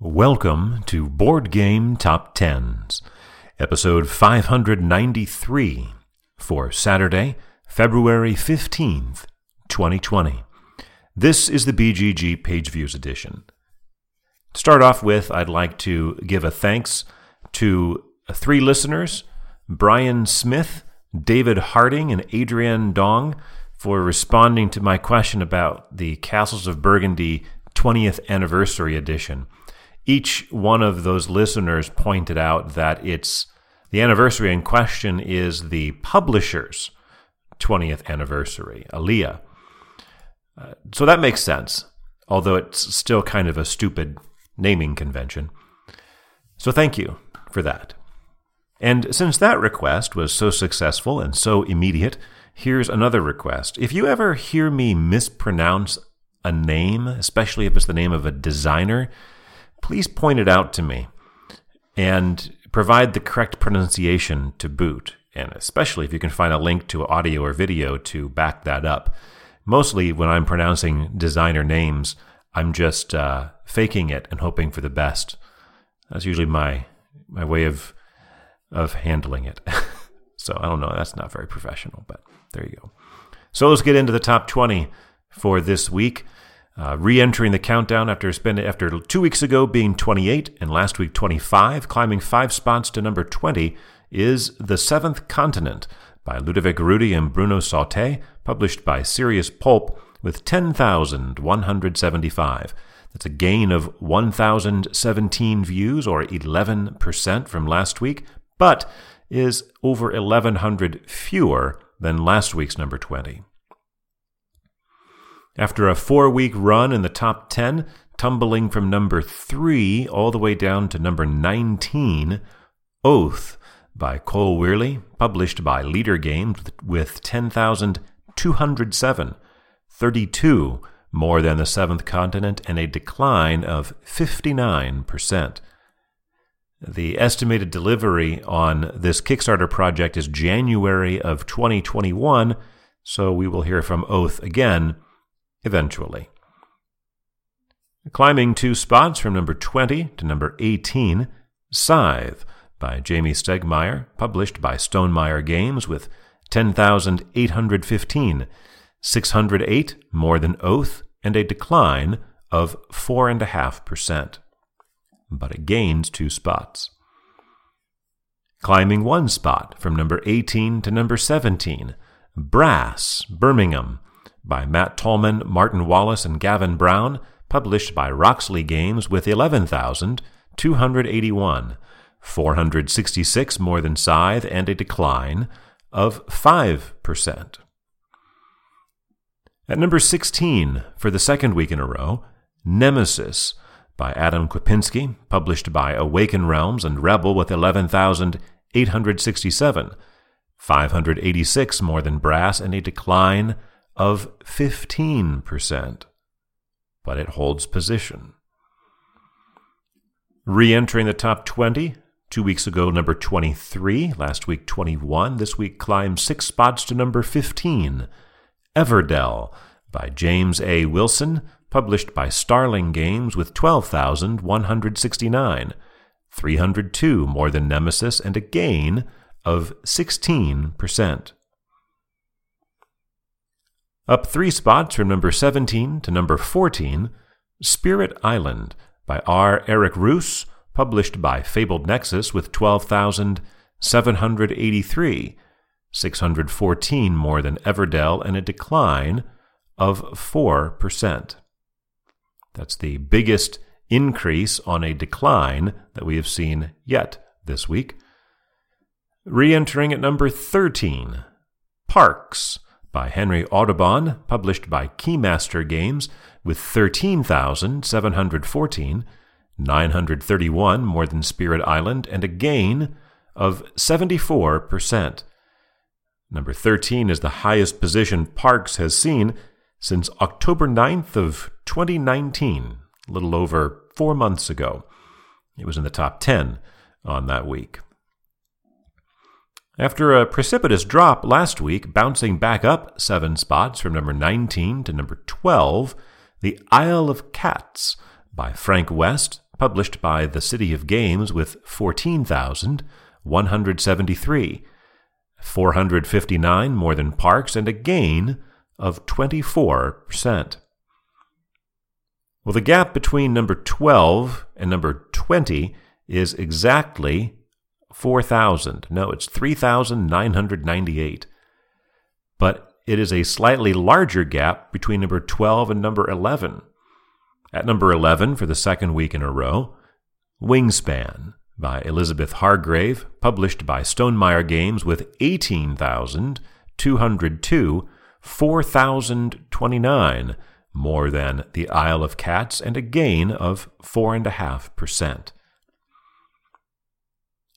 Welcome to Board Game Top Tens, episode 593 for Saturday, February 15th, 2020. This is the BGG Page Views edition. To start off with, I'd like to give a thanks to three listeners Brian Smith, David Harding, and Adrienne Dong for responding to my question about the Castles of Burgundy 20th Anniversary Edition each one of those listeners pointed out that it's the anniversary in question is the publisher's 20th anniversary, Alea. Uh, so that makes sense, although it's still kind of a stupid naming convention. So thank you for that. And since that request was so successful and so immediate, here's another request. If you ever hear me mispronounce a name, especially if it's the name of a designer, please point it out to me and provide the correct pronunciation to boot, and especially if you can find a link to audio or video to back that up. Mostly when I'm pronouncing designer names, I'm just uh, faking it and hoping for the best. That's usually my my way of of handling it. so I don't know. That's not very professional, but there you go. So let's get into the top 20 for this week. Uh, re-entering the countdown after spending after two weeks ago being 28 and last week 25, climbing five spots to number 20 is The Seventh Continent by Ludovic Roudy and Bruno Sautter, published by Serious Poulp with 10,175. That's a gain of 1,017 views or 11% from last week, but is over 1,100 fewer than last week's number 20. After a four week run in the top 10, tumbling from number 3 all the way down to number 19, Oath by Cole Wehrle, published by Leder Games with 10,207, 32 more than the seventh continent, and a decline of 59%. The estimated delivery on this Kickstarter project is January of 2021, so we will hear from Oath again eventually. Climbing two spots from number 20 to number 18, Scythe by Jamey Stegmaier, published by Stonemaier Games with 10,815, 608 more than Oath, and a decline of 4.5%. But it gains two spots. Climbing one spot from number 18 to number 17, Brass, Birmingham, by Matt Tolman, Martin Wallace, and Gavin Brown, published by Roxley Games with 11,281, 466 more than Scythe, and a decline of 5%. At number 16, for the second week in a row, Nemesis by Adam Kwapinski, published by Awaken Realms and Rebel with 11,867, 586 more than Brass, and a decline of 15%, but it holds position. Re entering the top 20, two weeks ago, number 23, last week 21, this week climbs six spots to number 15. Everdell by James A. Wilson, published by Starling Games with 12,169, 302 more than Nemesis, and a gain of 16%. Up three spots from number 17 to number 14, Spirit Island by R. Eric Reuss, published by Fabled Nexus with 12,783, 614 more than Everdell, and a decline of 4%. That's the biggest increase on a decline that we have seen yet this week. Re entering at number 13, Parks by Henry Audubon, published by Keymaster Games, with 13,714, 931 more than Spirit Island, and a gain of 74%. Number 13 is the highest position Parks has seen since October 9th of 2019, a little over four months ago. It was in the top 10 on that week. After a precipitous drop last week, bouncing back up seven spots from number 19 to number 12, The Isle of Cats by Frank West, published by the City of Games with 14,173. 459 more than Parks and a gain of 24%. Well, the gap between number 12 and number 20 is exactly 4,000. No, it's 3,998. But it is a slightly larger gap between number 12 and number 11. At number 11 for the second week in a row, Wingspan by Elizabeth Hargrave, published by Stonemaier Games with 18,202, 4,029, more than The Isle of Cats, and a gain of 4.5%.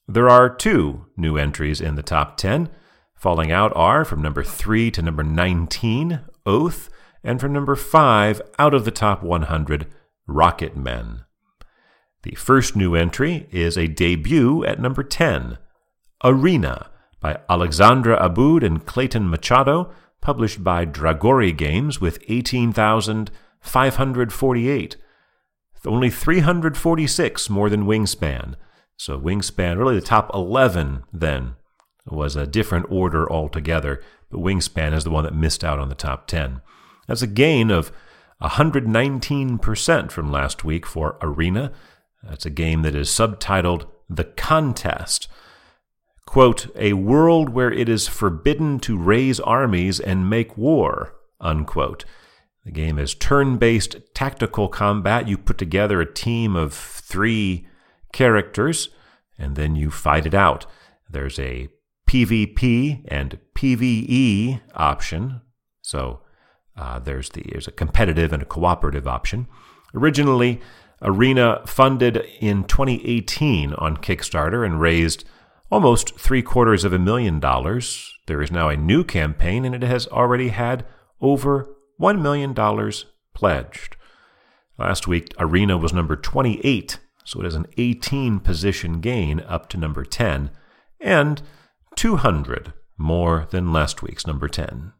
There are two new entries in the top 10. Falling out are from number 3 to number 19, Oath, and from number 5 out of the top 100, Rocket Men. The first new entry is a debut at number 10, Arena, by Alexandra Aboud and Clayton Machado, published by Dragori Games with 18,548. Only 346 more than Wingspan. So Wingspan, really the top 11 then, was a different order altogether, but Wingspan is the one that missed out on the top 10. That's a gain of 119% from last week for Arena. That's a game that is subtitled The Contest. Quote, a world where it is forbidden to raise armies and make war, unquote. The game is turn based tactical combat. You put together a team of three characters and then you fight it out. There's a PvP and PvE option. So uh, there's the there's a competitive and a cooperative option. Originally, Arena funded in 2018 on Kickstarter and raised almost three quarters of a million dollars. There is now a new campaign, and it has already had over $1 million pledged. Last week, Arena was number 28, so it is an 18 position gain up to number 10, and 200 more than last week's number 10.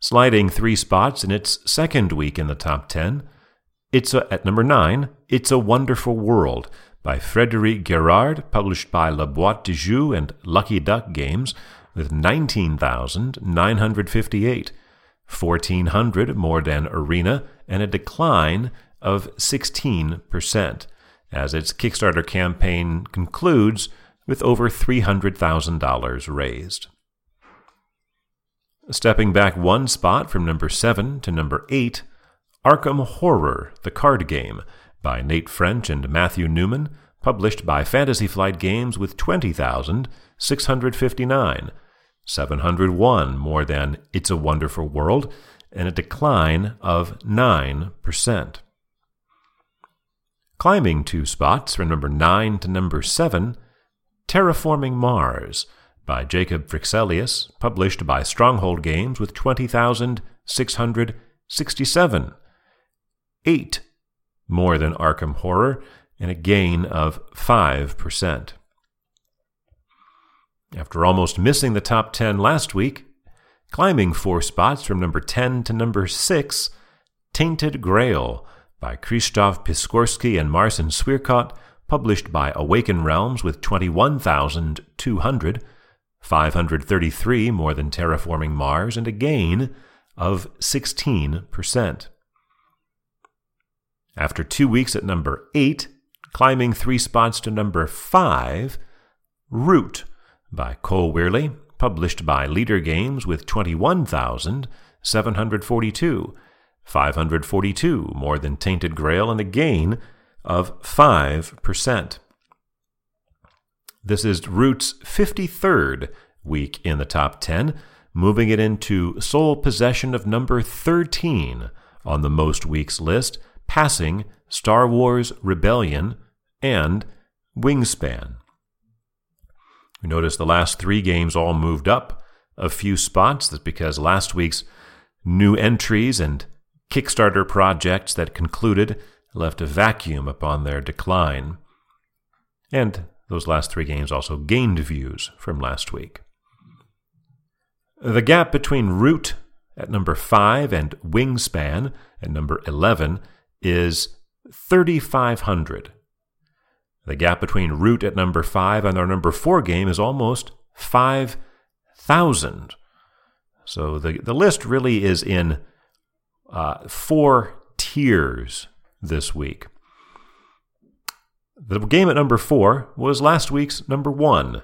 Sliding three spots in its second week in the top 10, it's a, at number 9, It's a Wonderful World by Frederic Guérard, published by La Boîte de Jeux and Lucky Duck Games, with 19,958, 1,400 more than Arena, and a decline of 16%, as its Kickstarter campaign concludes with over $300,000 raised. Stepping back one spot from number 7 to number 8, Arkham Horror, the card game, by Nate French and Matthew Newman, published by Fantasy Flight Games with 20,659, 701 more than It's a Wonderful World, and a decline of 9%. Climbing two spots from number 9 to number 7, Terraforming Mars by Jacob Fryxelius, published by Stronghold Games with 20,667. 8 more than Arkham Horror, and a gain of 5%. After almost missing the top 10 last week, climbing four spots from number 10 to number 6, Tainted Grail by Krzysztof Piskorski and Marcin Swierkot, published by Awaken Realms with 21,200, 533 more than Terraforming Mars, and a gain of 16%. After two weeks at number 8, climbing three spots to number 5, Root by Cole Wehrle, published by Leder Games with 21,742, 542 more than Tainted Grail, and a gain of 5%. This is Root's 53rd week in the top 10, moving it into sole possession of number 13 on the most weeks list passing Star Wars Rebellion and Wingspan. We notice the last three games all moved up a few spots. That's because last week's new entries and Kickstarter projects that concluded left a vacuum upon their decline. And those last three games also gained views from last week. The gap between Root at number 5 and Wingspan at number 11 is 3,500. The gap between Root at number 5 and our number 4 game is almost 5,000. So the, the list really is in uh, four tiers this week. The game at number 4 was last week's number 1,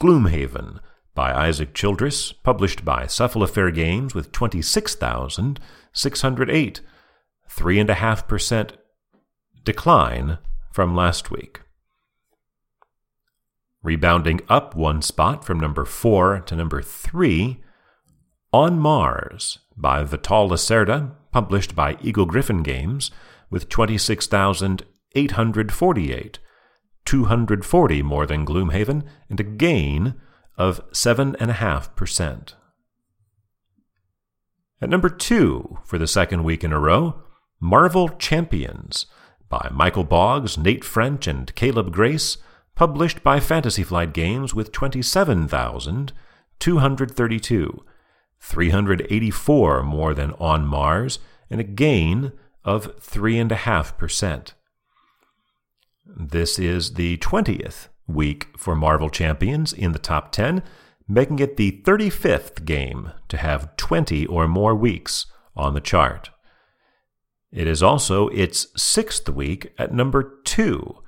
Gloomhaven by Isaac Childress, published by Cephalofair Games with 26,608, 3.5% decline from last week. Rebounding up one spot from number 4 to number 3, On Mars by Vital Lacerda, published by Eagle-Gryphon Games, with 26,848, 240 more than Gloomhaven, and a gain of 7.5%. At number 2 for the second week in a row, Marvel Champions by Michael Boggs, Nate French, and Caleb Grace, published by Fantasy Flight Games with 27,232, 384 more than On Mars, and a gain of 3.5%. This is the 20th week for Marvel Champions in the top 10, making it the 35th game to have 20 or more weeks on the chart. It is also its sixth week at number 2,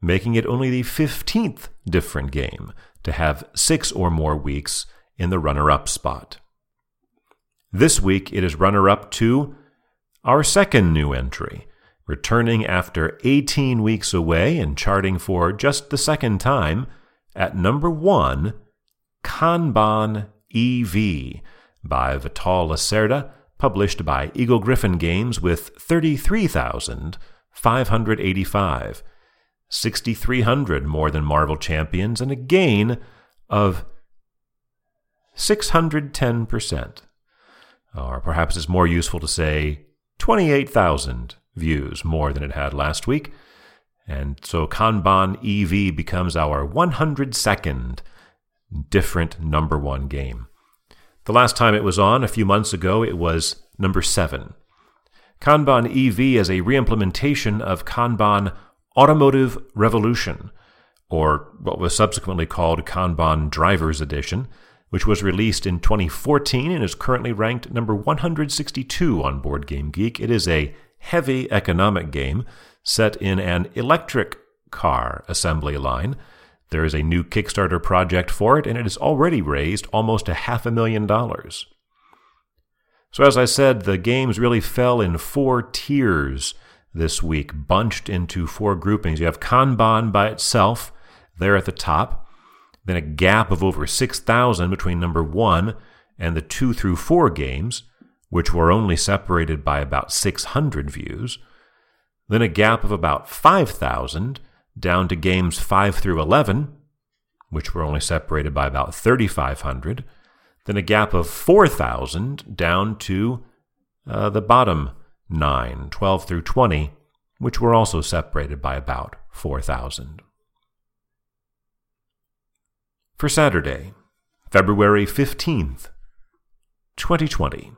making it only the 15th different game to have six or more weeks in the runner up spot. This week it is runner up to our second new entry, returning after 18 weeks away and charting for just the second time at number one, Kanban EV by Vital Lacerda, published by Eagle-Gryphon Games with 33,585, 6,300 more than Marvel Champions, and a gain of 610%. Or perhaps it's more useful to say 28,000 views more than it had last week. And so Kanban EV becomes our 102nd different number one game. The last time it was on, a few months ago, it was number seven. Kanban EV is a reimplementation of Kanban Automotive Revolution, or what was subsequently called Kanban Drivers Edition, which was released in 2014 and is currently ranked number 162 on Board Game Geek. It is a heavy economic game set in an electric car assembly line. There is a new Kickstarter project for it, and it has already raised almost a half a million dollars. So, as I said, the games really fell in four tiers this week, bunched into four groupings. You have Kanban by itself, there at the top, then a gap of over 6,000 between number one and the two through four games which were only separated by about 600 views, then a gap of about 5,000 down to games 5 through 11, which were only separated by about 3,500, then a gap of 4,000 down to uh, the bottom 9, 12 through 20, which were also separated by about 4,000. For Saturday, February 15th, 2020.